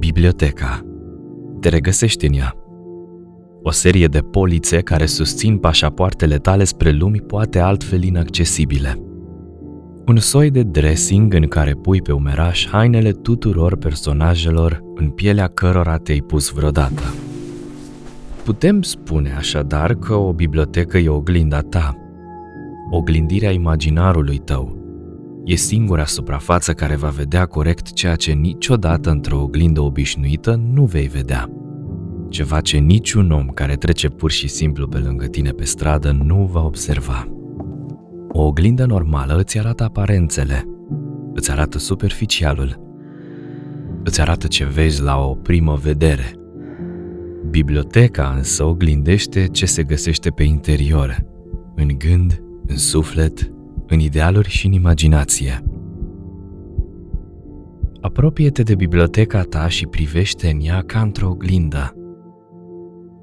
Biblioteca. Te regăsești în ea. O serie de polițe care susțin pașapoartele tale spre lumi poate altfel inaccesibile. Un soi de dressing în care pui pe umeraș hainele tuturor personajelor în pielea cărora te-ai pus vreodată. Putem spune așadar că o bibliotecă e oglinda ta, oglindirea imaginarului tău. E singura suprafață care va vedea corect ceea ce niciodată într-o oglindă obișnuită nu vei vedea. Ceva ce niciun om care trece pur și simplu pe lângă tine pe stradă nu va observa. O oglindă normală îți arată aparențele, îți arată superficialul, îți arată ce vezi la o primă vedere. Biblioteca însă oglindește ce se găsește pe interior, în gând, în suflet, în idealuri și în imaginație. Apropie-te de biblioteca ta și privește în ea ca într-o oglindă.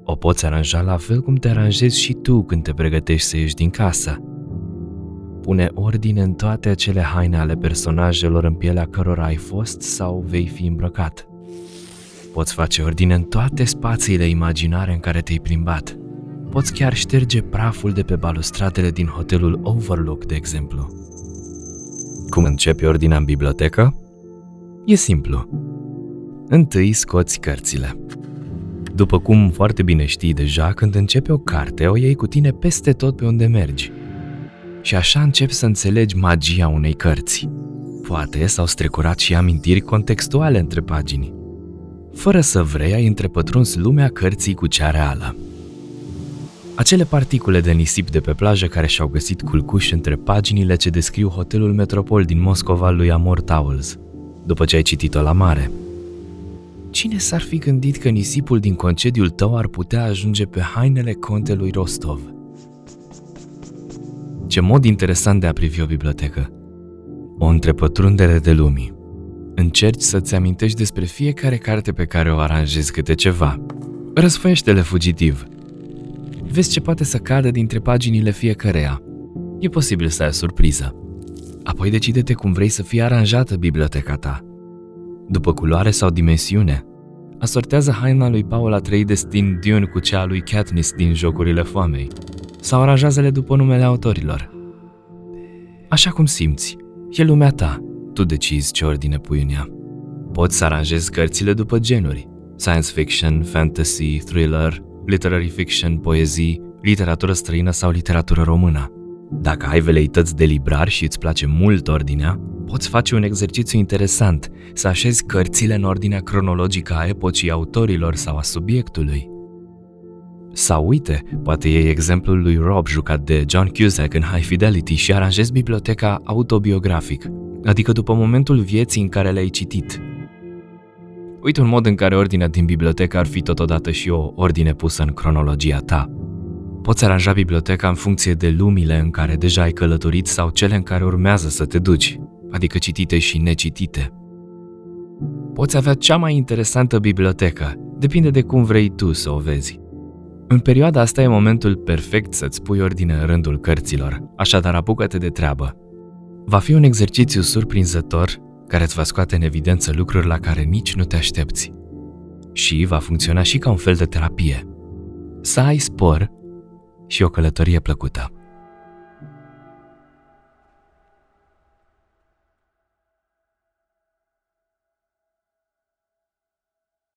O poți aranja la fel cum te aranjezi și tu când te pregătești să ieși din casă. Pune ordine în toate acele haine ale personajelor în pielea cărora ai fost sau vei fi îmbrăcat. Poți face ordine în toate spațiile imaginare în care te-ai plimbat. Poți chiar șterge praful de pe balustradele din hotelul Overlook, de exemplu. Cum începi ordinea în bibliotecă? E simplu. Întâi scoți cărțile. După cum foarte bine știi deja, când începi o carte, o iei cu tine peste tot pe unde mergi. Și așa începi să înțelegi magia unei cărți. Poate s-au strecurat și amintiri contextuale între pagini. Fără să vrei, ai întrepătruns lumea cărții cu cea reală. Acele particule de nisip de pe plajă care și-au găsit culcuși între paginile ce descriu hotelul Metropol din Moscova lui Amor Towels, după ce ai citit-o la mare. Cine s-ar fi gândit că nisipul din concediul tău ar putea ajunge pe hainele contelui Rostov? Ce mod interesant de a privi o bibliotecă. O întrepătrundere de lumii. Încerci să-ți amintești despre fiecare carte pe care o aranjezi câte ceva. Răsfăiește-le fugitiv – Vezi ce poate să cadă dintre paginile fiecăreia. E posibil să ai o surpriză. Apoi decide-te cum vrei să fie aranjată biblioteca ta. După culoare sau dimensiune. Asortează haina lui Paul Atreides din Dune cu cea a lui Katniss din Jocurile Foamei. Sau aranjează-le după numele autorilor. Așa cum simți. E lumea ta. Tu decizi ce ordine pui în ea. Poți să aranjezi cărțile după genuri. Science fiction, fantasy, thriller, literary fiction, poezii, literatură străină sau literatură română. Dacă ai veleități de librar și îți place mult ordinea, poți face un exercițiu interesant, să așezi cărțile în ordinea cronologică a epocii autorilor sau a subiectului. Sau uite, poate iei exemplul lui Rob jucat de John Cusack în High Fidelity și aranjezi biblioteca autobiografic, adică după momentul vieții în care le-ai citit, Uite un mod în care ordinea din bibliotecă ar fi totodată și o ordine pusă în cronologia ta. Poți aranja biblioteca în funcție de lumile în care deja ai călătorit sau cele în care urmează să te duci, adică citite și necitite. Poți avea cea mai interesantă bibliotecă, depinde de cum vrei tu să o vezi. În perioada asta e momentul perfect să-ți pui ordine în rândul cărților, așadar apucă-te de treabă. Va fi un exercițiu surprinzător care îți va scoate în evidență lucruri la care nici nu te aștepți. Și va funcționa și ca un fel de terapie. Să ai spor și o călătorie plăcută.